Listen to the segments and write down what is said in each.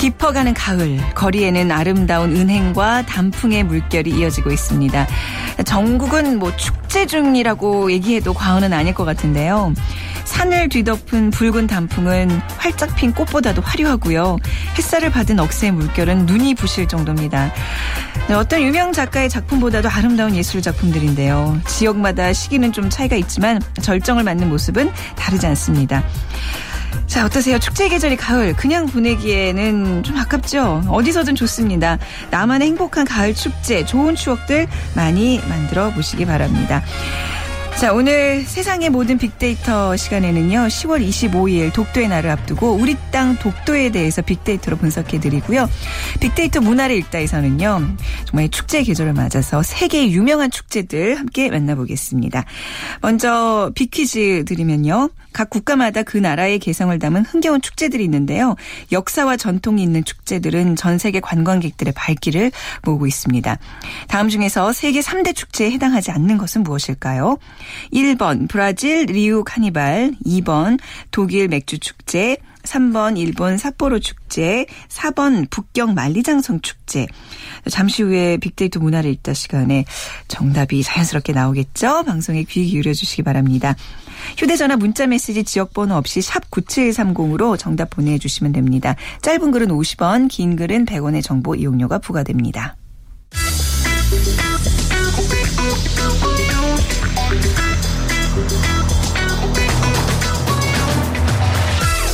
깊어가는 가을, 거리에는 아름다운 은행과 단풍의 물결이 이어지고 있습니다. 전국은 뭐 축제 중이라고 얘기해도 과언은 아닐 것 같은데요. 산을 뒤덮은 붉은 단풍은 활짝 핀 꽃보다도 화려하고요. 햇살을 받은 억새의 물결은 눈이 부실 정도입니다. 네, 어떤 유명 작가의 작품보다도 아름다운 예술 작품들인데요. 지역마다 시기는 좀 차이가 있지만 절정을 맞는 모습은 다르지 않습니다. 자, 어떠세요? 축제 계절이 가을. 그냥 보내기에는 좀 아깝죠? 어디서든 좋습니다. 나만의 행복한 가을 축제, 좋은 추억들 많이 만들어 보시기 바랍니다. 자, 오늘 세상의 모든 빅데이터 시간에는요, 10월 25일 독도의 날을 앞두고 우리 땅 독도에 대해서 빅데이터로 분석해 드리고요. 빅데이터 문화를 읽다에서는요, 정말 축제 계절을 맞아서 세계 유명한 축제들 함께 만나보겠습니다. 먼저 빅퀴즈 드리면요. 각 국가마다 그 나라의 개성을 담은 흥겨운 축제들이 있는데요. 역사와 전통이 있는 축제들은 전 세계 관광객들의 발길을 모으고 있습니다. 다음 중에서 세계 3대 축제에 해당하지 않는 것은 무엇일까요? 1번 브라질 리우 카니발, 2번 독일 맥주 축제, 3번 일본 삿포로 축제, 4번 북경 만리장성 축제. 잠시 후에 빅데이터 문화를 읽다 시간에 정답이 자연스럽게 나오겠죠? 방송에 귀 기울여 주시기 바랍니다. 휴대전화 문자메시지 지역번호 없이 샵 9730으로 정답 보내주시면 됩니다. 짧은 글은 50원, 긴 글은 100원의 정보 이용료가 부과됩니다.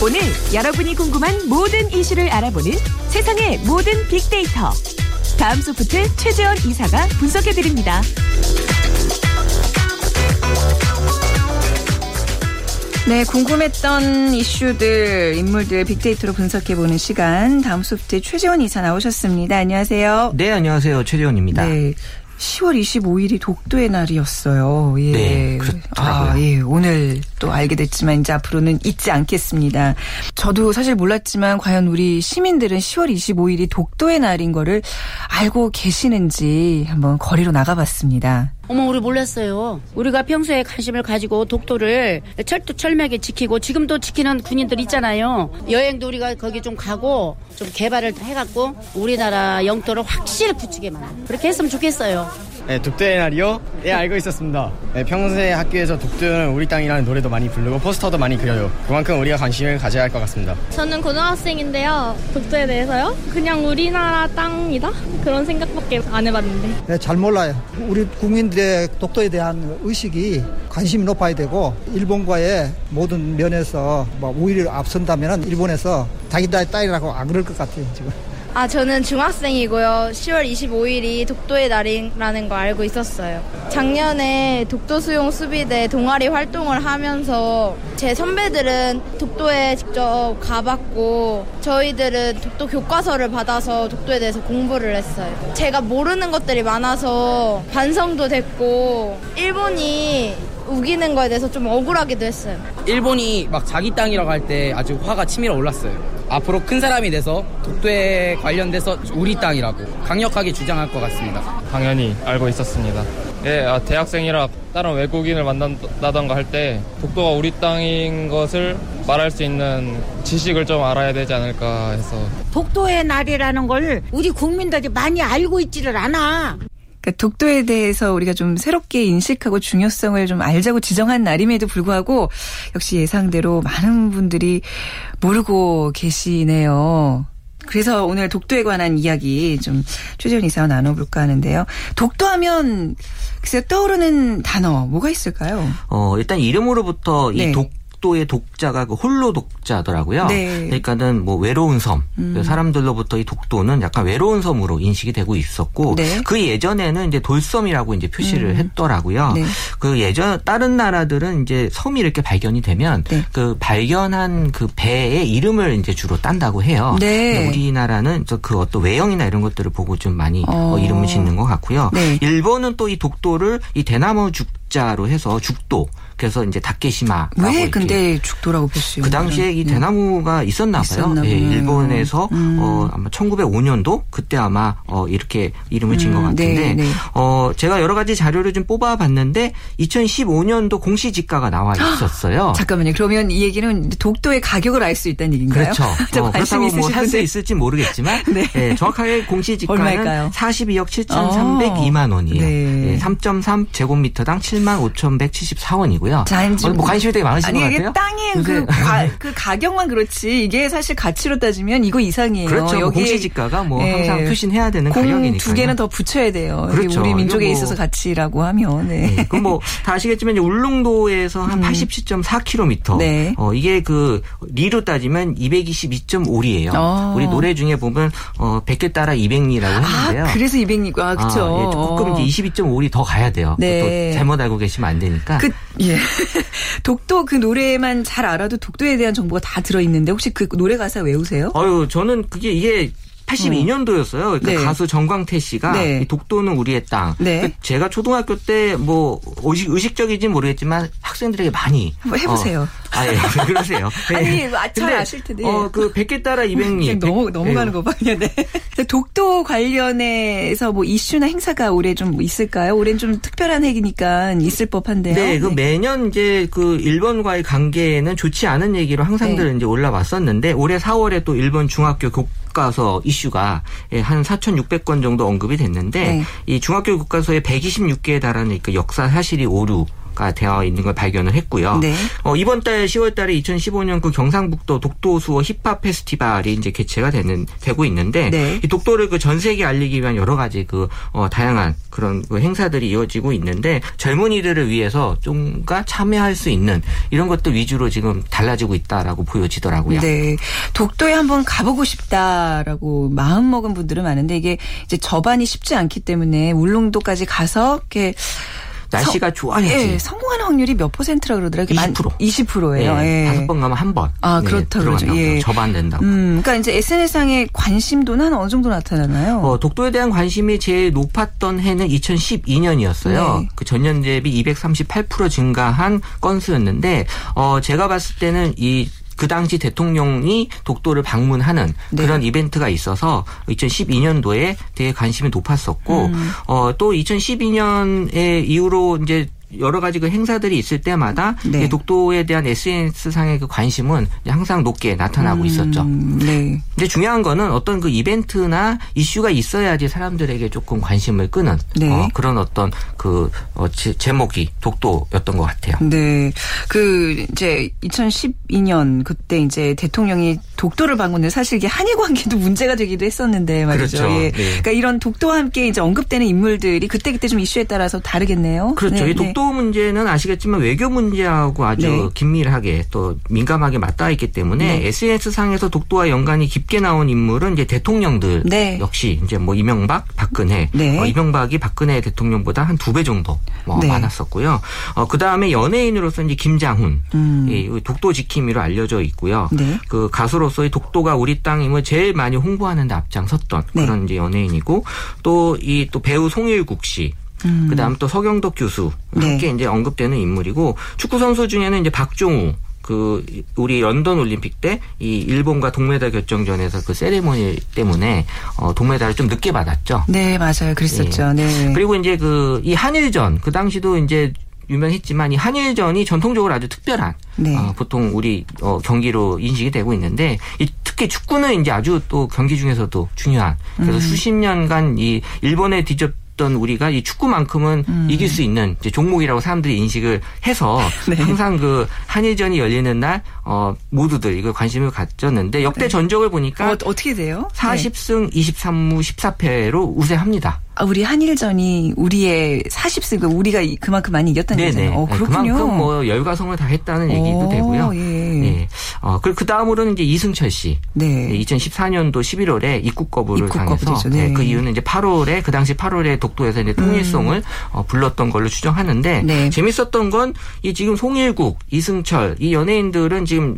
오늘 여러분이 궁금한 모든 이슈를 알아보는 세상의 모든 빅데이터. 다음 소프트 최재원 이사가 분석해드립니다. 네, 궁금했던 이슈들, 인물들 빅데이터로 분석해보는 시간. 다음 소프트 최재원 이사 나오셨습니다. 안녕하세요. 네, 안녕하세요. 최재원입니다. 네. 10월 25일이 독도의 날이었어요. 예. 네, 그렇더라고요. 아, 예. 오늘 또 알게 됐지만 이제 앞으로는 잊지 않겠습니다. 저도 사실 몰랐지만 과연 우리 시민들은 10월 25일이 독도의 날인 거를 알고 계시는지 한번 거리로 나가봤습니다. 어머 우리 몰랐어요. 우리가 평소에 관심을 가지고 독도를 철두철미하게 지키고 지금도 지키는 군인들 있잖아요. 여행도 우리가 거기 좀 가고 좀 개발을 해갖고 우리나라 영토를 확실히 굳히게만 그렇게 했으면 좋겠어요. 네, 독도의 날이요? 예, 알고 있었습니다. 네, 평소에 학교에서 독도는 우리 땅이라는 노래도 많이 부르고 포스터도 많이 그려요. 그만큼 우리가 관심을 가져야 할 것 같습니다. 저는 고등학생인데요. 독도에 대해서요? 그냥 우리나라 땅이다? 그런 생각밖에 안 해봤는데. 네, 잘 몰라요. 우리 국민들의 독도에 대한 의식이 관심이 높아야 되고 일본과의 모든 면에서 뭐 우위를 앞선다면 일본에서 자기들의 딸이라고 안 그럴 것 같아요 지금. 아, 저는 중학생이고요. 10월 25일이 독도의 날이라는 거 알고 있었어요. 작년에 독도 수용 수비대 동아리 활동을 하면서 제 선배들은 독도에 직접 가봤고 저희들은 독도 교과서를 받아서 독도에 대해서 공부를 했어요. 제가 모르는 것들이 많아서 반성도 됐고 일본이 우기는 거에 대해서 좀 억울하기도 했어요. 일본이 막 자기 땅이라고 할 때 아주 화가 치밀어 올랐어요. 앞으로 큰 사람이 돼서 독도에 관련돼서 우리 땅이라고 강력하게 주장할 것 같습니다. 당연히 알고 있었습니다. 예, 아, 대학생이라 다른 외국인을 만난다던가 할 때 독도가 우리 땅인 것을 말할 수 있는 지식을 좀 알아야 되지 않을까 해서 독도의 날이라는 걸 우리 국민들이 많이 알고 있지를 않아. 그러니까 독도에 대해서 우리가 좀 새롭게 인식하고 중요성을 좀 알자고 지정한 날임에도 불구하고 역시 예상대로 많은 분들이 모르고 계시네요. 그래서 오늘 독도에 관한 이야기 좀 최재원 이사와 나눠볼까 하는데요. 독도하면 글쎄 떠오르는 단어 뭐가 있을까요? 어, 일단 이름으로부터 네. 이 독, 독도의 독자가 그 홀로 독자더라고요. 네. 그러니까는 뭐 외로운 섬. 음. 사람들로부터 이 독도는 약간 외로운 섬으로 인식이 되고 있었고 네. 그 예전에는 이제 돌섬이라고 이제 표시를 음. 했더라고요. 네. 그 예전 다른 나라들은 이제 섬이 이렇게 발견이 되면 네. 그 발견한 그 배의 이름을 이제 주로 딴다고 해요. 네. 우리나라는 저그 어떤 외형이나 이런 것들을 보고 좀 많이 어. 어, 이름을 짓는 것 같고요. 네. 일본은 또 이 독도를 이 대나무 죽자로 해서 죽도 그래서 이제 다케시마. 왜 근데 죽도라고 표시? 그 당시에 이 대나무가 있었나 봐요. 있었나 예. 일본에서 음. 어 아마 1905년도 그때 아마 어 이렇게 이름을 진것 음, 같은데 네, 네. 어 제가 여러 가지 자료를 좀 뽑아봤는데 2015년도 공시지가가 나와 있었어요. 잠깐만요. 그러면 이 얘기는 독도의 가격을 알 수 있다는 얘기인가요? 그렇죠. 저 어, 그렇다고 있으신 뭐살수 분들. 있을지 모르겠지만 네. 예, 정확하게 공시지가는 얼마일까요? 42억 7,302만 원이에요. 네. 예, 3.3 제곱미터당 7만 5,174원이고요. 자, 이제 뭐 관심이 되게 많으신 아니 것 같아요. 땅의 그, 가, 그 가격만 그렇지 이게 사실 가치로 따지면 이거 이상이에요. 그렇죠. 뭐 여기에 공시지가가 뭐 예. 항상 표신해야 되는 공 가격이니까요. 두 개는 더 붙여야 돼요. 그렇죠. 우리 민족에 뭐- 있어서 가치라고 하면 네. 네. 그럼 뭐 다 아시겠지만 울릉도에서 한 87.4km. 음. 네. 어 이게 그 리로 따지면 222.5리예요. 어. 우리 노래 중에 보면 어 100개 따라 200리라고 했는데요. 아 그래서 200리 아 그렇죠. 아, 예, 조금 이제 22.5리 더 가야 돼요. 네. 또 잘못 알고 계시면 안 되니까. 그, 예. 독도 그 노래만 잘 알아도 독도에 대한 정보가 다 들어있는데 혹시 그 노래 가사 외우세요? 어유 저는 그게 이게 82년도였어요. 그러니까 네. 가수 정광태 씨가 네. 이 독도는 우리의 땅. 네. 그 제가 초등학교 때 뭐 의식, 의식적인지 모르겠지만 학생들에게 많이 해보세요. 어, 아 예, 그러세요. 아니, 네. 아, 잘 아실 텐데. 어, 그 100개 따라 200리. 그냥 넘어, 넘어가는 거 봐. 그냥, 네. 독도 관련해서 뭐 이슈나 행사가 올해 좀 있을까요? 올해는 좀 특별한 해기니까 있을 법한데요. 네, 그 매년 이제 그 일본과의 관계는 좋지 않은 얘기로 항상들 네. 이제 올라왔었는데 올해 4월에 또 일본 중학교 교 과서 이슈가 예, 한 4,600건 정도 언급이 됐는데 네. 이 중학교 교과서에 126개에 달하는 그 역사 사실이 오류 가 되어 있는 걸 발견을 했고요. 네. 어, 이번 달 10월 달에 2015년 그 경상북도 독도수어 힙합 페스티벌이 이제 개최가 되는, 되고 있는데, 네. 이 독도를 그 전 세계에 알리기 위한 여러 가지 그, 어, 다양한 그런 그 행사들이 이어지고 있는데, 젊은이들을 위해서 좀가 참여할 수 있는 이런 것들 위주로 지금 달라지고 있다라고 보여지더라고요. 네. 독도에 한번 가보고 싶다라고 마음 먹은 분들은 많은데 이게 이제 접안이 쉽지 않기 때문에 울릉도까지 가서 이렇게 날씨가 좋아야지. 예, 성공하는 확률이 몇 퍼센트라 그러더라고요. 20%. 20%예요. 네, 예. 다섯 번 가면 한 번. 아, 네, 그렇다 그러죠. 들어간다고. 예. 접안된다고. 음, 그러니까 이제 SNS상의 관심도는 한 어느 정도 나타나나요? 어, 독도에 대한 관심이 제일 높았던 해는 2012년이었어요. 네. 그 전년 대비 238% 증가한 건수였는데, 어, 제가 봤을 때는 이 그 당시 대통령이 독도를 방문하는 네. 그런 이벤트가 있어서 2012년도에 되게 관심이 높았었고, 음. 어, 또 2012년에 이후로 이제 여러 가지 그 행사들이 있을 때마다 네. 이 독도에 대한 SNS 상의 그 관심은 항상 높게 나타나고 있었죠. 음, 네. 근데 중요한 거는 어떤 그 이벤트나 이슈가 있어야지 사람들에게 조금 관심을 끄는 네. 어, 그런 어떤 그 어, 제, 제목이 독도였던 것 같아요. 네. 그 이제 2012년 그때 이제 대통령이 독도를 방문해 사실 이게 한일 관계도 문제가 되기도 했었는데 말이죠. 그렇죠. 예. 네. 그러니까 이런 독도와 함께 이제 언급되는 인물들이 그때 그때 좀 이슈에 따라서 다르겠네요. 그렇죠. 네, 이 독도 문제는 아시겠지만 외교 문제하고 아주 네. 긴밀하게 또 민감하게 맞닿아 있기 때문에 네. SNS 상에서 독도와 연관이 깊게 나온 인물은 이제 대통령들 네. 역시 이제 뭐 이명박, 박근혜, 네. 어, 이명박이 박근혜 대통령보다 한 두 배 정도 뭐 네. 많았었고요. 어, 그 다음에 연예인으로서 이제 김장훈, 음. 이 독도 지킴이로 알려져 있고요. 네. 그 가수로서 이 독도가 우리 땅임을 제일 많이 홍보하는데 앞장섰던 네. 그런 이제 연예인이고 또 이또 배우 송일국 씨. 음. 그다음 또 서경덕 교수 네. 함께 이제 언급되는 인물이고 축구 선수 중에는 이제 박종우 그 우리 런던 올림픽 때 이 일본과 동메달 결정전에서 그 세레모니 때문에 어 동메달을 좀 늦게 받았죠. 네, 맞아요. 그랬었죠. 네. 그리고 이제 그 이 한일전 그 당시도 이제 유명했지만 이 한일전이 전통적으로 아주 특별한 네. 어, 보통 우리 어, 경기로 인식이 되고 있는데 이 특히 축구는 이제 아주 또 경기 중에서도 중요한 그래서 음. 수십 년간 이 일본에 뒤 졌던 우리가 이 축구만큼은 음. 이길 수 있는 종목이라고 사람들이 인식을 해서 네. 항상 그 한일전이 열리는 날 어, 모두들 이걸 관심을 가졌는데 역대 전적을 보니까 네. 어, 어떻게 돼요? 네. 40승 23무 14패로 우세합니다. 아, 우리 한일전이 우리의 40승, 그 우리가 이- 그만큼 많이 이겼다는 네네. 얘기잖아요. 어, 네, 그렇군요. 그만큼 뭐 열과성을 다 했다는 얘기도 오, 되고요. 예. 네. 어, 그, 그 다음으로는 이제 이승철 씨. 네. 2014년도 11월에 입국 거부를 입국 당해서. 네. 음. 네, 그 이유는 이제 8월에 그 당시 8월에 독도에서 이제 통일송을 어, 불렀던 걸로 추정하는데 네. 재밌었던 건 이 지금 송일국, 이승철 이 연예인들은 지금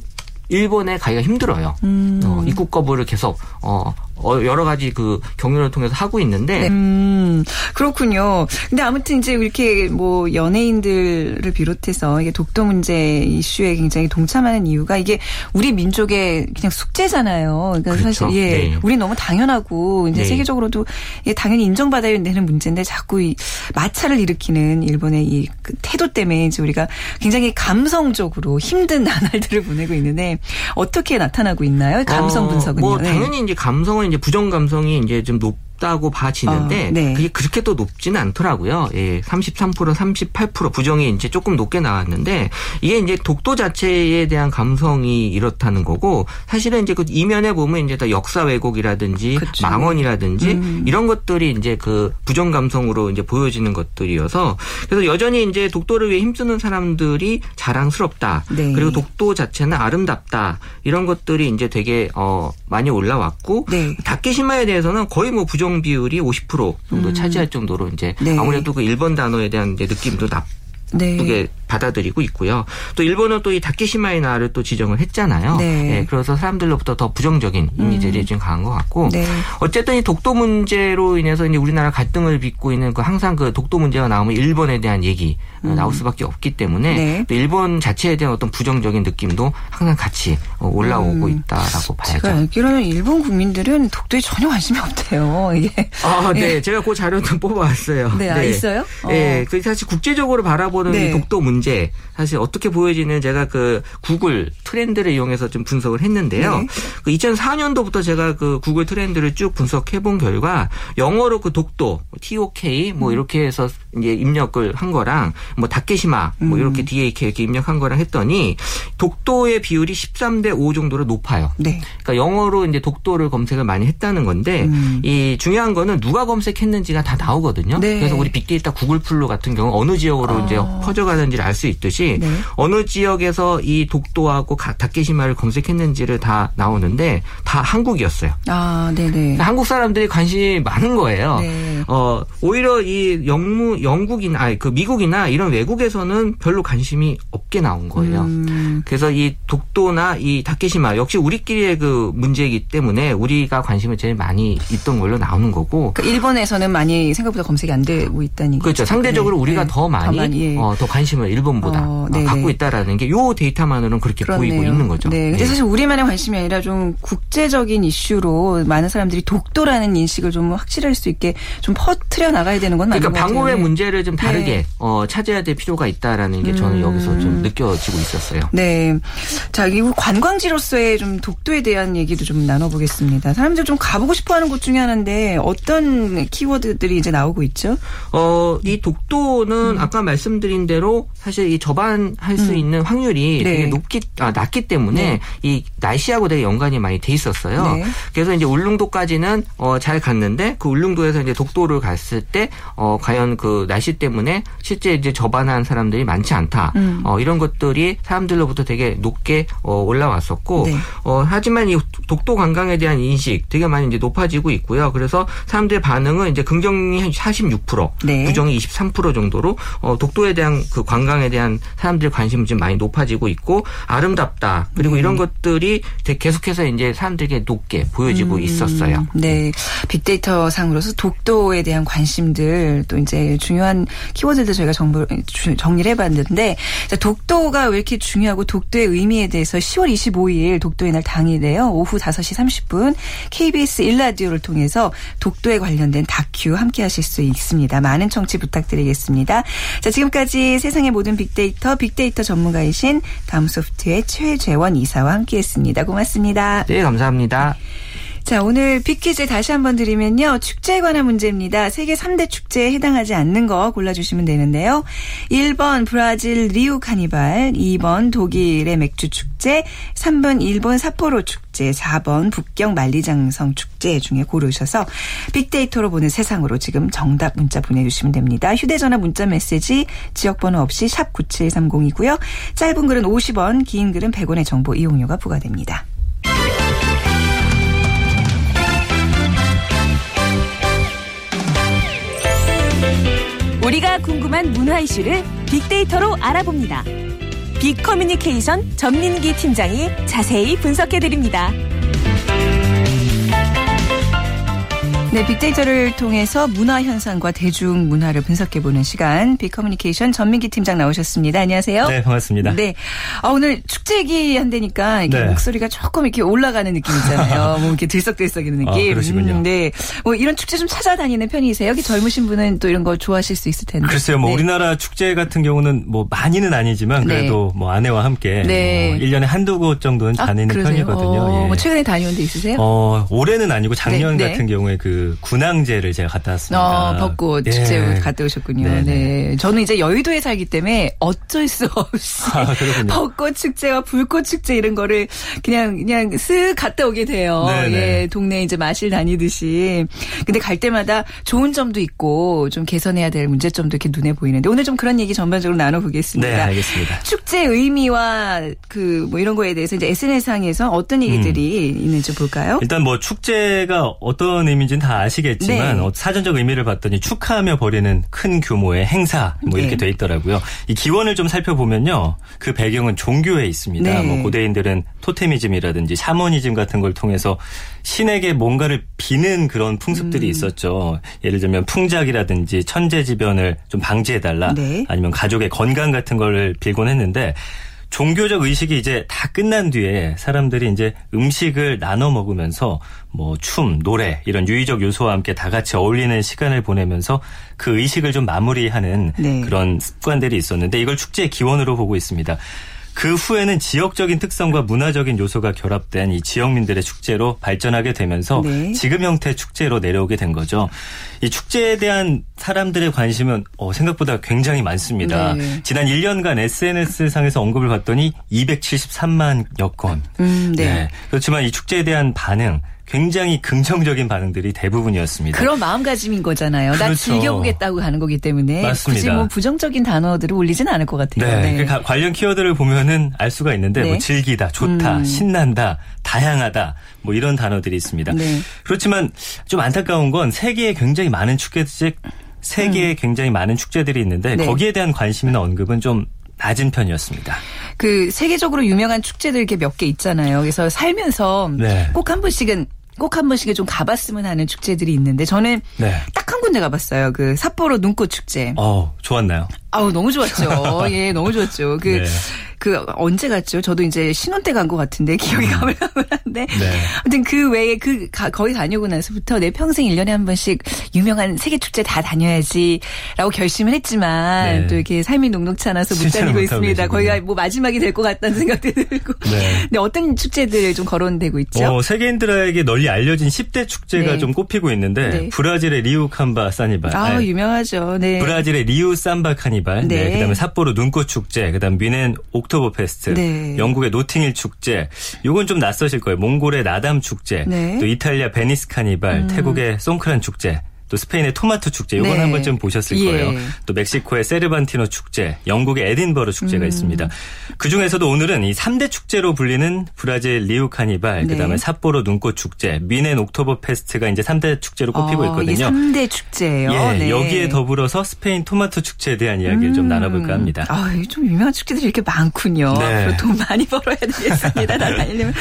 일본에 가기가 힘들어요. 음. 어, 입국 거부를 계속 어, 어, 여러 가지 그 경륜을 통해서 하고 있는데 음, 그렇군요. 근데 아무튼 이제 이렇게 뭐 연예인들을 비롯해서 이게 독도 문제 이슈에 굉장히 동참하는 이유가 이게 우리 민족의 그냥 숙제잖아요. 그러니까 그렇죠. 사실 예, 네. 우리 너무 당연하고 이제 네. 세계적으로도 예, 당연히 인정받아야 되는 문제인데 자꾸 이 마찰을 일으키는 일본의 이그 태도 때문에 이제 우리가 굉장히 감성적으로 힘든 나날들을 보내고 있는데 어떻게 나타나고 있나요? 감성 어, 분석은요. 뭐 네. 당연히 이제 감성은 이제 부정 감성이 이제 좀 높 다고 봐지는데 어, 네. 그게 그렇게 또 높지는 않더라고요. 예, 33% 38% 부정이 이제 조금 높게 나왔는데 이게 이제 독도 자체에 대한 감성이 이렇다는 거고 사실은 이제 그 이면에 보면 이제 다 역사 왜곡이라든지 그쵸. 망언이라든지 음. 이런 것들이 이제 그 부정 감성으로 이제 보여지는 것들이어서 그래서 여전히 이제 독도를 위해 힘쓰는 사람들이 자랑스럽다. 네. 그리고 독도 자체는 아름답다. 이런 것들이 이제 되게 어 많이 올라왔고 네. 다케시마에 대해서는 거의 뭐 부정 비율이 50% 정도 차지할 정도로 이제 음. 네. 아무래도 그 일본 단어에 대한 이제 느낌도 나 네. 나쁘게 받아들이고 있고요. 또 일본은 또 이 다케시마의 나를 또 지정을 했잖아요. 네. 예, 그래서 사람들로부터 더 부정적인 이미지들이 좀 강한 것 같고 네. 어쨌든 이 독도 문제로 인해서 이제 우리나라 갈등을 빚고 있는 그 항상 그 독도 문제가 나오면 일본에 대한 얘기 어, 나올 수밖에 없기 때문에 음. 네. 또 일본 자체에 대한 어떤 부정적인 느낌도 항상 같이 어, 올라오고 음. 있다라고 제가 봐야죠. 알기로는 일본 국민들은 독도에 전혀 관심이 없대요. 이게 아, 네. 예. 제가 그 자료도 뽑아왔어요. 네, 아, 있어요? 네. 어. 그 사실 국제적으로 바라보는 네. 이 독도 문제, 사실 어떻게 보여지는 제가 그 구글 트렌드를 이용해서 좀 분석을 했는데요. 네. 그 2004년도부터 제가 그 구글 트렌드를 쭉 분석해 본 결과 영어로 그 독도, TOK 음. 뭐 이렇게 해서 이제 입력을 한 거랑 뭐 다케시마 뭐 음. 이렇게 DAK 이렇게 입력한 거랑 했더니 독도의 비율이 13대 5 정도로 높아요. 네. 그러니까 영어로 이제 독도를 검색을 많이 했다는 건데 음. 이 중요한 거는 누가 검색했는지가 다 나오거든요. 네. 그래서 우리 빅데이터 구글 풀로 같은 경우 어느 지역으로 아. 이제 퍼져가는지를 알 수 있듯이 네. 어느 지역에서 이 독도하고 가- 다케시마를 검색했는지를 다 나오는데 다 한국이었어요. 아, 네네. 한국 사람들이 관심이 많은 거예요. 네. 어, 오히려 이 영무, 영국이나, 아니, 그 미국이나 이런 외국에서는 별로 관심이 없게 나온 거예요. 음, 그래서 이 독도나 이 다케시마 역시 우리끼리의 그 문제이기 때문에 우리가 관심을 제일 많이 있던 걸로 나오는 거고. 그러니까 일본에서는 많이 생각보다 검색이 안 되고 있다는 그렇죠. 상대적으로 네, 우리가 네. 더 많이, 예. 어, 더 관심을 일본보다 어, 어, 네네. 갖고 있다라는 게 요 데이터만으로는 그렇게 보이고 그렇네요. 있는 거죠. 네. 근데 네. 사실 우리만의 관심이 아니라 좀 국제적인 이슈로 많은 사람들이 독도라는 인식을 좀 확실할 수 있게 좀 퍼트려 나가야 되는 건 그러니까. 방법의 네. 문제를 좀 다르게 네. 어, 찾아야 될 필요가 있다라는 게 저는 음. 여기서 좀 느껴지고 있었어요. 네. 자, 이 관광지로서의 좀 독도에 대한 얘기도 좀 나눠보겠습니다. 사람들 좀 가보고 싶어 하는 곳 중에 하나인데 어떤 키워드들이 이제 나오고 있죠? 어, 이 독도는 음. 아까 말씀드린 대로 사실 이 접안할 수 있는 확률이 네. 되게 높기, 아, 낮기 때문에 네. 이 날씨하고 되게 연관이 많이 돼 있었어요. 네. 그래서 이제 울릉도까지는 어, 잘 갔는데 그 울릉도에서 이제 독도를 갔을 때 어, 과연 그 날씨 때문에 실제 이제 접안한 사람들이 많지 않다. 음. 어, 이런 것들이 사람들로부터 되게 높게 어, 올라왔었고 네. 어, 하지만 이 독도 관광에 대한 인식 되게 많이 이제 높아지고 있고요. 그래서 사람들의 반응은 이제 긍정이 한 46%, 네. 부정이 23% 정도로 어, 독도에 대한 그 관광 에 대한 사람들의 관심이 좀 많이 높아지고 있고 아름답다. 그리고 음. 이런 것들이 계속해서 이제 사람들에게 높게 보여지고 있었어요. 네. 빅데이터 상으로서 독도에 대한 관심들 또 이제 중요한 키워드들 저희가 정보, 주- 정리를 해봤는데 자, 독도가 왜 이렇게 중요하고 독도의 의미에 대해서 10월 25일 독도의 날 당일에요. 오후 5시 30분 KBS 1라디오를 통해서 독도에 관련된 다큐 함께 하실 수 있습니다. 많은 청취 부탁드리겠습니다. 자, 지금까지 세상의 모든 빅데이터 빅데이터 전문가이신 다음소프트의 최재원 이사와 함께했습니다. 고맙습니다. 네, 감사합니다. 자, 오늘 빅퀴즈 다시 한번 드리면요. 축제에 관한 문제입니다. 세계 3대 축제에 해당하지 않는 거 골라주시면 되는데요. 1번 브라질 리우 카니발, 2번 독일의 맥주 축제, 3번 일본 삿포로 축제, 4번 북경 만리장성 축제 중에 고르셔서 빅데이터로 보는 세상으로 지금 정답 문자 보내주시면 됩니다. 휴대전화 문자 메시지 지역번호 없이 샵 9730이고요. 짧은 글은 50원, 긴 글은 100원의 정보 이용료가 부과됩니다. 우리가 궁금한 문화 이슈를 빅데이터로 알아봅니다. 빅 커뮤니케이션 전민기 팀장이 자세히 분석해 드립니다. 네, 빅데이터를 통해서 문화 현상과 대중 문화를 분석해 보는 시간 빅커뮤니케이션 전민기 팀장 나오셨습니다. 안녕하세요. 네, 반갑습니다. 네. 아, 오늘 축제 얘기 한다니까 이게 네. 목소리가 조금 이렇게 올라가는 느낌 있잖아요. 뭐 이렇게 들썩들썩이는 아, 느낌. 그러시군요. 네. 뭐 이런 축제 좀 찾아다니는 편이세요? 여기 젊으신 분은 또 이런 거 좋아하실 수 있을 텐데. 글쎄요, 뭐 네. 우리나라 축제 같은 경우는 뭐 많이는 아니지만 네. 그래도 뭐 아내와 함께 네. 뭐 1년에 한두 곳 정도는 아, 다니는 그러세요? 편이거든요. 어, 예. 뭐 최근에 다녀온 데 있으세요? 어, 올해는 아니고 작년 네, 네. 같은 경우에 그 군항제를 제가 갔다 왔습니다. 어, 벚꽃 예. 축제 갔다 오셨군요. 네, 네 네. 저는 이제 여의도에 살기 때문에 어쩔 수 없이 아. 벚꽃 축제와 불꽃 축제 이런 거를 그냥 그냥 쓱 갔다 오게 돼요. 네네. 예, 동네 이제 마실 다니듯이. 근데 갈 때마다 좋은 점도 있고 좀 개선해야 될 문제점도 이렇게 눈에 보이는데 오늘 좀 그런 얘기 전반적으로 나눠보겠습니다. 네, 알겠습니다. 축제 의미와 그 뭐 이런 거에 대해서 이제 SNS상에서 어떤 얘기들이 있는지 볼까요? 일단 뭐 축제가 어떤 의미인지는 다 아시겠지만 네. 어, 사전적 의미를 봤더니 축하하며 벌이는 큰 규모의 행사 뭐 이렇게 네. 돼 있더라고요. 이 기원을 좀 살펴보면요. 그 배경은 종교에 있습니다. 네. 뭐 고대인들은 토테미즘이라든지 샤머니즘 같은 걸 통해서 신에게 뭔가를 비는 그런 풍습들이 음. 있었죠. 예를 들면 풍작이라든지 천재지변을 좀 방지해달라 네. 아니면 가족의 건강 같은 걸 빌곤 했는데 종교적 의식이 이제 다 끝난 뒤에 사람들이 이제 음식을 나눠 먹으면서 뭐 춤, 노래 이런 유의적 요소와 함께 다 같이 어울리는 시간을 보내면서 그 의식을 좀 마무리하는 네. 그런 습관들이 있었는데 이걸 축제의 기원으로 보고 있습니다. 그 후에는 지역적인 특성과 문화적인 요소가 결합된 이 지역민들의 축제로 발전하게 되면서 네. 지금 형태 축제로 내려오게 된 거죠. 이 축제에 대한 사람들의 관심은 어, 생각보다 굉장히 많습니다. 네. 지난 1년간 SNS 상에서 언급을 봤더니 273만여 건. 음, 네. 그렇지만 이 축제에 대한 반응 굉장히 긍정적인 반응들이 대부분이었습니다. 그런 마음가짐인 거잖아요. 나 그렇죠. 즐겨보겠다고 가는 거기 때문에 맞습니다. 굳이 뭐 부정적인 단어들을 올리진 않을 것 같아요. 네, 그 가- 관련 키워드를 보면은 알 수가 있는데 네. 뭐 즐기다, 좋다, 음. 신난다, 다양하다 뭐 이런 단어들이 있습니다. 네. 그렇지만 좀 안타까운 건 세계에 굉장히 많은 축제들 세계에 굉장히 많은 축제들이 있는데 음. 네. 거기에 대한 관심이나 언급은 좀 낮은 편이었습니다. 그 세계적으로 유명한 축제들 이렇게 몇 개 있잖아요. 그래서 살면서 네. 꼭한 번씩은 꼭 한 번씩은 좀 가봤으면 하는 축제들이 있는데 저는 네. 딱한 군데 가봤어요. 그 삿포로 눈꽃 축제. 어, 좋았나요? 아우 너무 좋았죠. 예, 너무 좋았죠. 그 네. 그 언제 갔죠? 저도 이제 신혼 때 간 것 같은데 기억이 가물가물한데. 음. 네. 아무튼 그 외에 그 가- 거기 다녀오고 나서부터 내 평생 1년에 한 번씩 유명한 세계 축제 다 다녀야지라고 결심을 했지만 네. 또 이렇게 삶이 녹록치 않아서 못 다니고 있습니다. 계시군요. 거기가 뭐 마지막이 될 것 같다는 생각도 들고. 네. 근데 어떤 축제들 좀 거론되고 있죠? 어, 세계인들에게 널리 알려진 10대 축제가 네. 좀 꼽히고 있는데 네. 브라질의 리우 캄바 사니발. 아, 아니, 유명하죠. 네. 브라질의 리우 삼바 카니발, 네. 네. 그다음에 삿포로 눈꽃 축제, 그다음 뮌헨 옥토버페스트, 네. 영국의 노팅힐 축제, 요건 좀 낯서실 거예요. 몽골의 나담 축제, 네. 음. 또 이탈리아 베니스 카니발, 태국의 송크란 축제. 또 스페인의 토마토 축제 요건 네. 한 번쯤 보셨을 예. 거예요. 또 멕시코의 세르반티노 축제, 영국의 에딘버러 축제가 음. 있습니다. 그 중에서도 오늘은 이 3대 축제로 불리는 브라질 리우 카니발, 네. 그다음에 삿포로 눈꽃 축제, 뮌헨 옥토버페스트가 이제 3대 축제로 꼽히고 어, 있거든요. 이게 3대 축제예요. 예, 네. 여기에 더불어서 스페인 토마토 축제에 대한 이야기를 좀 음. 나눠볼까 합니다. 아, 이좀 유명한 축제들이 이렇게 많군요. 네. 돈 많이 벌어야 되겠습니다. 나다니려면.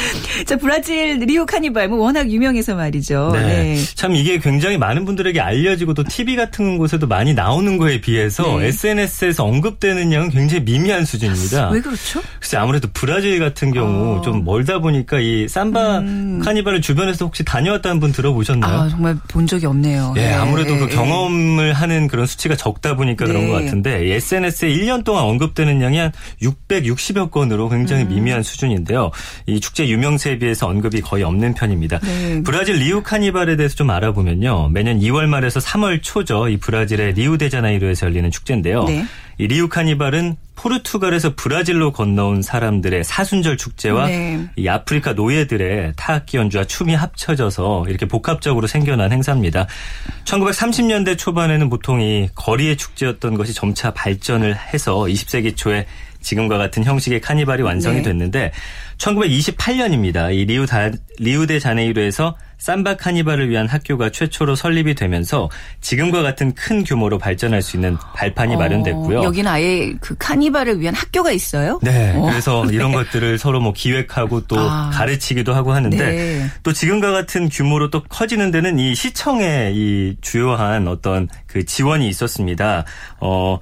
자, 브라질 리오 카니발 뭐 워낙 유명해서 말이죠. 네. 네. 참 이게 굉장히 많은 분들에게 알려지고 또 TV 같은 곳에도 많이 나오는 거에 비해서 네. SNS에서 언급되는 양은 굉장히 미미한 수준입니다. 왜 그렇죠? 글쎄 아무래도 브라질 같은 경우 어. 좀 멀다 보니까 이 삼바 카니발을 주변에서 혹시 다녀왔다는 분 들어보셨나요? 음. 아, 정말 본 적이 없네요. 예, 네. 아무래도 그 네. 경험을 하는 그런 수치가 적다 보니까 그런 네. 것 같은데 SNS에 1년 동안 언급되는 양이 한 660여 건으로 굉장히 음. 미미한 수준인데요. 이 축제 유명세에 비해서 언급이 거의 없는 편입니다. 네. 브라질 리우 카니발에 대해서 좀 알아보면요. 매년 2월 말에서 3월 초죠. 이 브라질의 리우데자네이루에서 열리는 축제인데요. 네. 이 리우 카니발은 포르투갈에서 브라질로 건너온 사람들의 사순절 축제와 네. 이 아프리카 노예들의 타악기 연주와 춤이 합쳐져서 이렇게 복합적으로 생겨난 행사입니다. 1930년대 초반에는 보통 이 거리의 축제였던 것이 점차 발전을 해서 20세기 초에 지금과 같은 형식의 카니발이 완성이 네. 됐는데 1928년입니다. 이 리우 다, 리우데 자네이루에서 삼바 카니발을 위한 학교가 최초로 설립이 되면서 지금과 같은 큰 규모로 발전할 수 있는 발판이 어, 마련됐고요. 여기는 아예 그 카니발을 위한 학교가 있어요? 네. 어. 그래서 이런 것들을 서로 뭐 기획하고 또 아. 가르치기도 하고 하는데 네. 또 지금과 같은 규모로 또 커지는 데는 이 시청의 이 주요한 어떤 그 지원이 있었습니다. 어,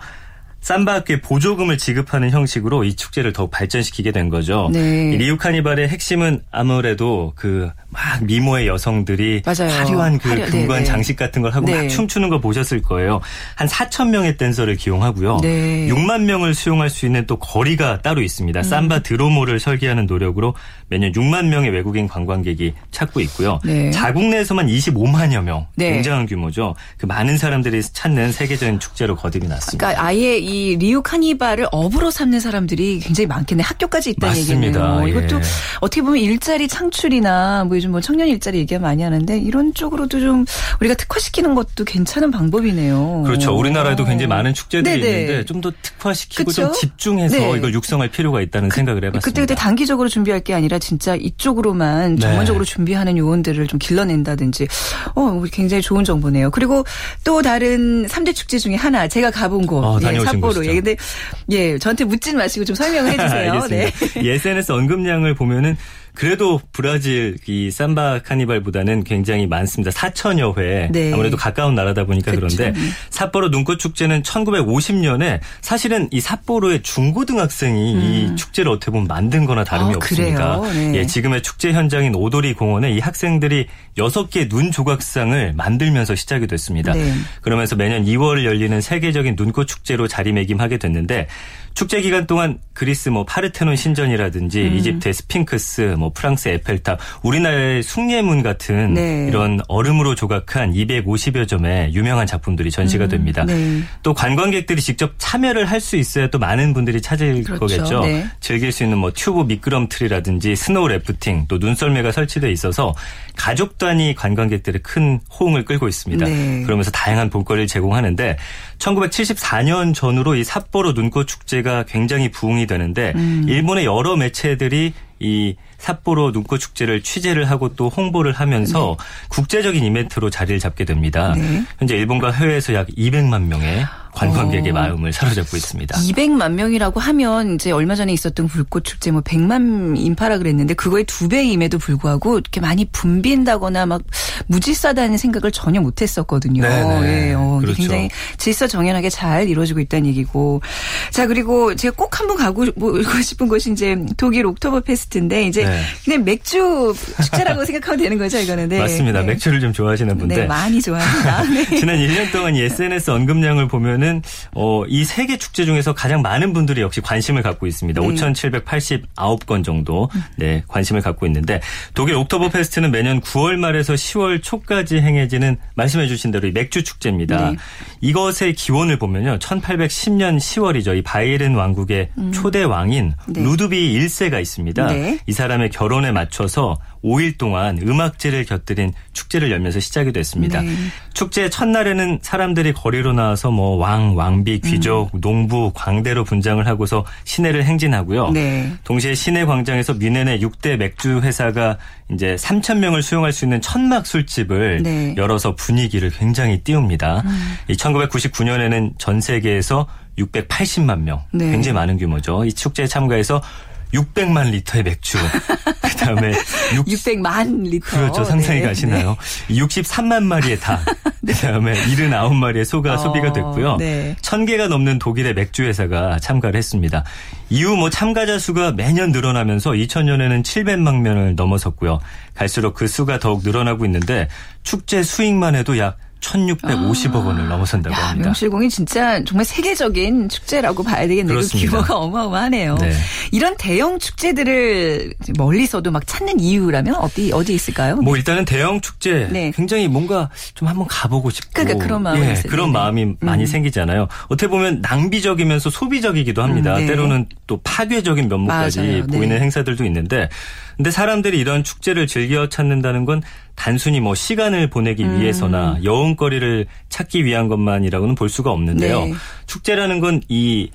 삼바학교에 보조금을 지급하는 형식으로 이 축제를 더욱 발전시키게 된 거죠. 네. 이 리우 카니발의 핵심은 아무래도 그 막 미모의 여성들이 맞아요. 화려한 그 화려- 금관 네, 네. 장식 같은 걸 하고 네. 막 춤추는 거 보셨을 거예요. 한 4천 명의 댄서를 기용하고요. 네. 6만 명을 수용할 수 있는 또 거리가 따로 있습니다. 음. 삼바 드로모를 설계하는 노력으로 매년 6만 명의 외국인 관광객이 찾고 있고요. 네. 자국 내에서만 25만여 명. 네. 굉장한 규모죠. 그 많은 사람들이 찾는 세계적인 축제로 거듭이 났습니다. 그러니까 아예 이 리우 카니발을 업으로 삼는 사람들이 굉장히 많겠네. 학교까지 있다는 맞습니다. 얘기네요. 예. 이것도 어떻게 보면 일자리 창출이나 뭐 요즘 뭐 청년 일자리 얘기가 많이 하는데 이런 쪽으로도 좀 우리가 특화시키는 것도 괜찮은 방법이네요. 그렇죠. 우리나라에도 굉장히 많은 축제들이 네네. 있는데 좀 더 특화시키고 그쵸? 좀 집중해서 네. 이걸 육성할 필요가 있다는 생각을 해봤습니다. 그때 그때 단기적으로 준비할 게 아니라 진짜 이쪽으로만 네. 전문적으로 준비하는 요원들을 좀 길러낸다든지 어 굉장히 좋은 정보네요. 그리고 또 다른 3대 축제 중에 하나 제가 가본 곳 어, 예, 곳이죠. 예, 근데 예 저한테 묻진 마시고 좀 설명을 해주세요. 네. 이 SNS 언급량을 보면은 그래도 브라질 이 삼바 카니발보다는 굉장히 많습니다. 4천여 회. 네. 아무래도 가까운 나라다 보니까 그런데 그쵸. 삿포로 눈꽃 축제는 1950년에 사실은 이 삿포로의 중고등학생이 이 축제를 어떻게 보면 만든 거나 다름이 아, 없습니다. 네. 예, 지금의 축제 현장인 오도리 공원에 이 학생들이 6개 눈 조각상을 만들면서 시작이 됐습니다. 네. 그러면서 매년 2월 열리는 세계적인 눈꽃 축제로 자리매김하게 됐는데 축제 기간 동안 그리스 뭐 파르테논 신전이라든지 음. 이집트의 스핑크스, 뭐 프랑스 에펠탑, 우리나라의 숭례문 같은 네. 이런 얼음으로 조각한 250여 점의 유명한 작품들이 전시가 됩니다. 네. 또 관광객들이 직접 참여를 할 수 있어야 또 많은 분들이 찾을 그렇죠. 거겠죠. 네. 즐길 수 있는 뭐 튜브 미끄럼틀이라든지 snow rafting 또 눈썰매가 설치돼 있어서 가족 단위 관광객들의 큰 호응을 끌고 있습니다. 네. 그러면서 다양한 볼거리를 제공하는데 1974년 전후로 이 삿포로 눈꽃 축제가 굉장히 부흥이 되는데 음. 일본의 여러 매체들이 이 삿포로 눈꽃 축제를 취재를 하고 또 홍보를 하면서 국제적인 이벤트로 자리를 잡게 됩니다. 네. 현재 일본과 해외에서 약 200만 명의 관광객의 어. 마음을 사로잡고 있습니다. 200만 명이라고 하면 이제 얼마 전에 있었던 불꽃 축제 뭐 100만 인파라 그랬는데 그거의 두 배임에도 불구하고 이렇게 많이 붐빈다거나 막 무질서다는 생각을 전혀 못 했었거든요. 네네. 예, 어, 그렇죠. 굉장히 질서 정연하게 잘 이루어지고 있다는 얘기고. 자, 그리고 제가 꼭 한번 가고 뭐 싶은 곳이 이제 독일 옥토버 페스트인데 이제 네. 그냥 맥주 축제라고 생각하면 되는 거죠, 이거는. 네. 맞습니다. 네. 맥주를 좀 좋아하시는 분들. 네, 많이 좋아합니다. 네. 지난 1년 동안 이 SNS 언급량을 보면은 어, 이 세계 축제 중에서 가장 많은 분들이 역시 관심을 갖고 있습니다. 네. 5,789건 정도 네, 관심을 갖고 있는데 독일 옥토버페스트는 매년 9월 말에서 10월 초까지 행해지는 말씀해 주신 대로 이 맥주 축제입니다. 네. 이것의 기원을 보면요. 1810년 10월이죠. 이 바이에른 왕국의 초대 왕인 음. 네. 루드비 1세가 있습니다. 네. 이 사람 의 결혼에 맞춰서 5일 동안 음악제를 곁들인 축제를 열면서 시작이 됐습니다. 네. 축제 첫날에는 사람들이 거리로 나와서 뭐 왕, 왕비, 귀족, 음. 농부, 광대로 분장을 하고서 시내를 행진하고요. 네. 동시에 시내 광장에서 뮌헨의 6대 맥주 회사가 이제 3천 명을 수용할 수 있는 천막 술집을 네. 음. 열어서 분위기를 굉장히 띄웁니다. 이 1999년에는 전 세계에서 680만 명, 네. 굉장히 많은 규모죠. 이 축제에 참가해서 600만 리터의 맥주, 그다음에 6 600만 리터. 그렇죠. 상상이 네. 가시나요? 63만 마리의 닭, 그다음에 79마리의 소가 어, 소비가 됐고요. 네. 1000개가 넘는 독일의 맥주 회사가 참가를 했습니다. 이후 뭐 참가자 수가 매년 늘어나면서 2000년에는 700만 명을 넘어섰고요. 갈수록 그 수가 더욱 늘어나고 있는데 축제 수익만 해도 약 1650억 원을 넘어선다고 야, 합니다. 명실공히 진짜 정말 세계적인 축제라고 봐야 되겠네요. 그. 규모가 어마어마하네요. 네. 이런 대형 축제들을 멀리서도 막 찾는 이유라면 어디 어디 있을까요? 뭐 일단은 대형 축제 네. 굉장히 뭔가 좀 한번 가보고 싶고 그러니까 그런 마음이 예. 그런 네. 마음이 많이 음. 생기잖아요. 어떻게 보면 낭비적이면서 소비적이기도 합니다. 음, 네. 때로는 또 파괴적인 면모까지 맞아요. 네. 보이는 행사들도 있는데 근데 사람들이 이런 축제를 즐겨 찾는다는 건 단순히 뭐 시간을 보내기 음. 위해서나 여운거리를 찾기 위한 것만이라고는 볼 수가 없는데요. 네. 축제라는 건 이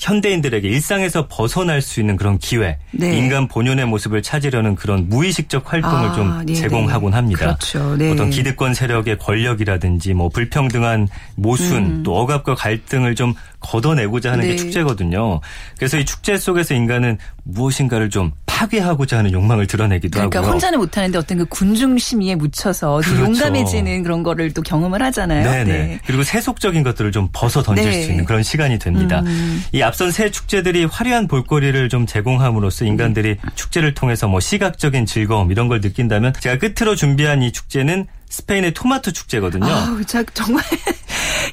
현대인들에게 일상에서 벗어날 수 있는 그런 기회, 네. 인간 본연의 모습을 찾으려는 그런 무의식적 활동을 아, 좀 네네. 제공하곤 합니다. 그렇죠. 네. 어떤 기득권 세력의 권력이라든지 뭐 불평등한 모순 음. 또 억압과 갈등을 좀 걷어내고자 하는 네. 게 축제거든요. 그래서 이 축제 속에서 인간은 무엇인가를 좀 파괴하고자 하는 욕망을 드러내기도 그러니까 하고요. 혼자는 못하는데 어떤 그 군중 심의에 묻혀서 좀 그렇죠. 용감해지는 그런 거를 또 경험을 하잖아요. 네네. 그리고 세속적인 것들을 좀 벗어 던질 네. 수 있는 그런 시간이 됩니다. 음. 이 앞선 새 축제들이 화려한 볼거리를 좀 제공함으로써 인간들이 축제를 통해서 뭐 시각적인 즐거움 이런 걸 느낀다면 제가 끝으로 준비한 이 축제는 스페인의 토마토 축제거든요. 아우, 자, 정말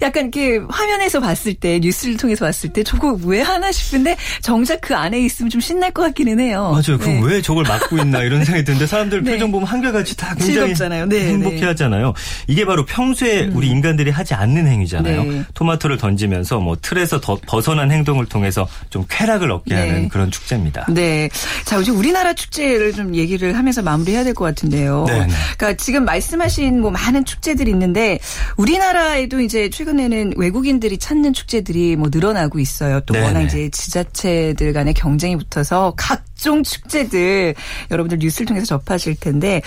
약간 이렇게 화면에서 봤을 때 뉴스를 통해서 봤을 때 저거 왜 하나 싶은데 정작 그 안에 있으면 좀 신날 것 같기는 해요. 맞아요. 그럼 네. 왜 저걸 맡고 있나 이런 생각이 드는데 사람들 네. 표정 보면 한결같이 다 굉장히. 네, 행복해 네. 하잖아요. 이게 바로 평소에 우리 인간들이 하지 않는 행위잖아요. 네. 토마토를 던지면서 뭐 틀에서 더 벗어난 행동을 통해서 좀 쾌락을 얻게 네. 하는 그런 축제입니다. 네. 자, 이제 우리나라 축제를 좀 얘기를 하면서 마무리해야 될 것 같은데요. 그러니까 지금 말씀하신 뭐 많은 축제들이 있는데 우리나라에도 이제 최근 에는 외국인들이 찾는 축제들이 뭐 늘어나고 있어요. 또 네, 워낙 네. 이제 지자체들 간의 경쟁이 붙어서 각종 축제들 여러분들 뉴스를 통해서 접하실 텐데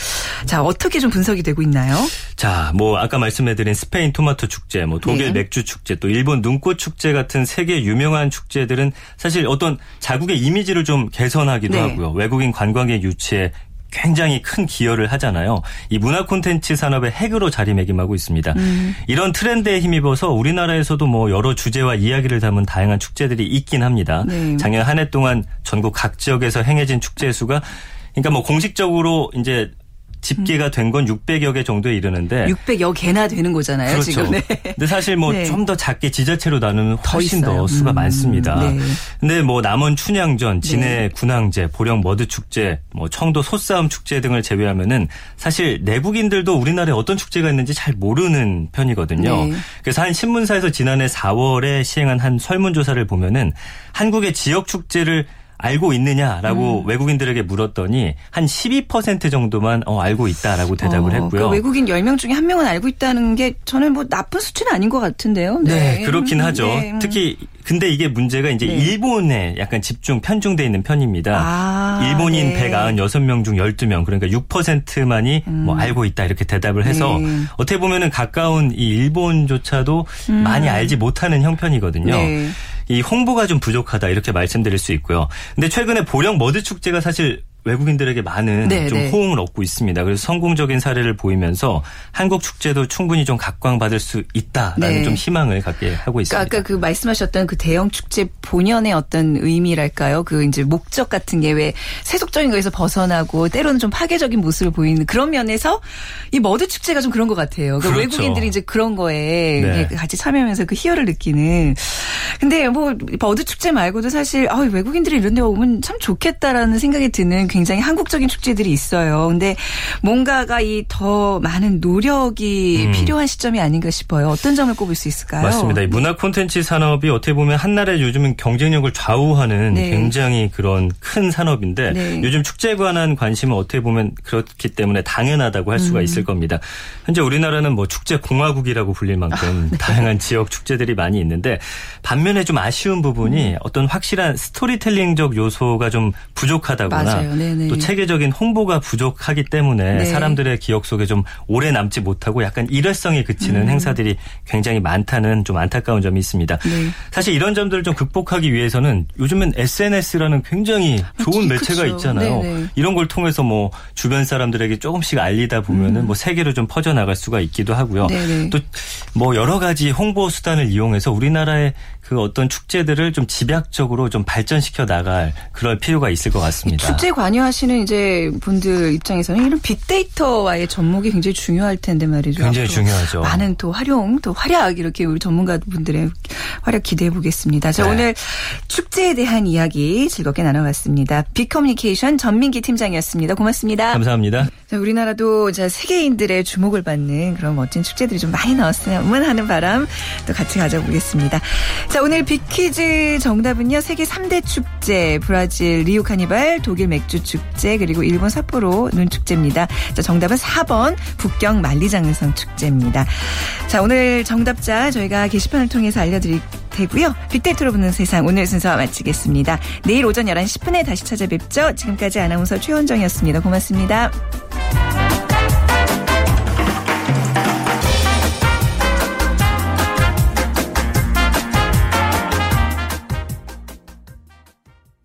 자, 어떻게 좀 분석이 되고 있나요? 자, 뭐 아까 말씀해드린 스페인 토마토 축제, 뭐 독일 네. 맥주 축제, 또 일본 눈꽃 축제 같은 세계 유명한 축제들은 사실 어떤 자국의 이미지를 좀 개선하기도 네. 하고요. 외국인 관광객 유치에 굉장히 큰 기여를 하잖아요. 이 문화 콘텐츠 산업의 핵으로 자리매김하고 있습니다. 음. 이런 트렌드에 힘입어서 우리나라에서도 뭐 여러 주제와 이야기를 담은 다양한 축제들이 있긴 합니다. 네. 작년 한 해 동안 전국 각 지역에서 행해진 축제 수가 그러니까 뭐 공식적으로 이제 집계가 된 건 600여 개 정도에 이르는데 600여 개나 되는 거잖아요, 네. 그렇죠. 지금. 네. 근데 사실 뭐 네. 좀더 작게 지자체로 나누면 훨씬 더 있어요. 수가 음, 많습니다. 네. 근데 뭐 남원 춘향전, 진해 군항제, 보령 머드 축제, 뭐 청도 소싸움 축제 등을 제외하면은 사실 내국인들도 우리나라에 어떤 축제가 있는지 잘 모르는 편이거든요. 네. 그래서 한 신문사에서 지난해 4월에 시행한 한 설문조사를 보면은 한국의 지역 축제를 알고 있느냐라고 음. 외국인들에게 물었더니 한 12% 정도만 어, 알고 있다라고 대답을 어, 했고요. 그 외국인 10명 중에 한 명은 알고 있다는 게 저는 뭐 나쁜 수치는 아닌 것 같은데요. 네, 그렇긴 음, 하죠. 네, 음. 특히 근데 이게 문제가 이제 네. 일본에 약간 집중 편중돼 있는 편입니다. 아, 일본인 네. 196명 중 12명 그러니까 6%만이 뭐 알고 있다 이렇게 대답을 해서 음. 네. 어떻게 보면은 가까운 이 일본조차도 많이 알지 못하는 형편이거든요. 이 홍보가 좀 부족하다 이렇게 말씀드릴 수 있고요. 근데 최근에 보령 머드 축제가 사실 외국인들에게 많은 네, 좀 네. 호응을 얻고 있습니다. 그래서 성공적인 사례를 보이면서 한국 축제도 충분히 좀 각광받을 수 있다라는 네. 좀 희망을 갖게 하고 있습니다. 그러니까 아까 그 말씀하셨던 그 대형 축제 본연의 어떤 의미랄까요? 그 이제 목적 같은 게 왜 세속적인 거에서 벗어나고 때로는 좀 파괴적인 모습을 보이는 그런 면에서 이 머드 축제가 좀 그런 것 같아요. 그러니까 그렇죠. 외국인들이 이제 그런 거에 네. 같이 참여하면서 그 희열을 느끼는. 근데 뭐 머드 축제 말고도 사실 아, 외국인들이 이런 데 오면 참 좋겠다라는 생각이 드는 굉장히 한국적인 축제들이 있어요. 근데 뭔가가 이 더 많은 노력이 음. 필요한 시점이 아닌가 싶어요. 어떤 점을 꼽을 수 있을까요? 맞습니다. 이 문화 콘텐츠 산업이 어떻게 보면 한나라의 요즘은 경쟁력을 좌우하는 네. 굉장히 그런 큰 산업인데 네. 요즘 축제에 관한 관심은 어떻게 보면 그렇기 때문에 당연하다고 할 음. 수가 있을 겁니다. 현재 우리나라는 뭐 축제 공화국이라고 불릴 만큼 네. 다양한 지역 축제들이 많이 있는데 반면에 좀 아쉬운 음. 부분이 어떤 확실한 스토리텔링적 요소가 좀 부족하다거나 맞아요. 네네. 또 체계적인 홍보가 부족하기 때문에 네. 사람들의 기억 속에 좀 오래 남지 못하고 약간 일회성에 그치는 행사들이 굉장히 많다는 좀 안타까운 점이 있습니다. 음. 네. 사실 이런 점들을 좀 극복하기 위해서는 요즘은 SNS라는 굉장히 좋은 그쵸. 매체가 있잖아요. 네네. 이런 걸 통해서 뭐 주변 사람들에게 조금씩 알리다 보면은 뭐 세계로 좀 퍼져 나갈 수가 있기도 하고요. 음. 네네. 또뭐 여러 가지 홍보 수단을 이용해서 우리나라의 그 어떤 축제들을 좀 집약적으로 좀 발전시켜 나갈 그럴 필요가 있을 것 같습니다. 축제 관여하시는 이제 분들 입장에서는 이런 빅데이터와의 접목이 굉장히 중요할 텐데 말이죠. 굉장히 중요하죠. 많은 또 활용, 또 활약 이렇게 우리 전문가분들의 활약 기대해 보겠습니다. 자, 네. 오늘 축제에 대한 이야기 즐겁게 나눠봤습니다. 빅커뮤니케이션 전민기 팀장이었습니다. 고맙습니다. 감사합니다. 자, 우리나라도 자, 세계인들의 주목을 받는 그런 멋진 축제들이 좀 많이 나왔으면 하는 바람 또 같이 가져보겠습니다. 자, 오늘 빅퀴즈 정답은요. 세계 3대 축제, 브라질 리우 카니발, 독일 맥주 축제, 그리고 일본 삿포로 눈 축제입니다. 자, 정답은 4번 북경 만리장성 축제입니다. 자, 오늘 정답자 저희가 게시판을 통해서 알려드릴 되고요. 빅데이터로 보는 세상 오늘 순서 마치겠습니다. 내일 오전 11시 10분에 다시 찾아뵙죠. 지금까지 아나운서 최원정이었습니다. 고맙습니다.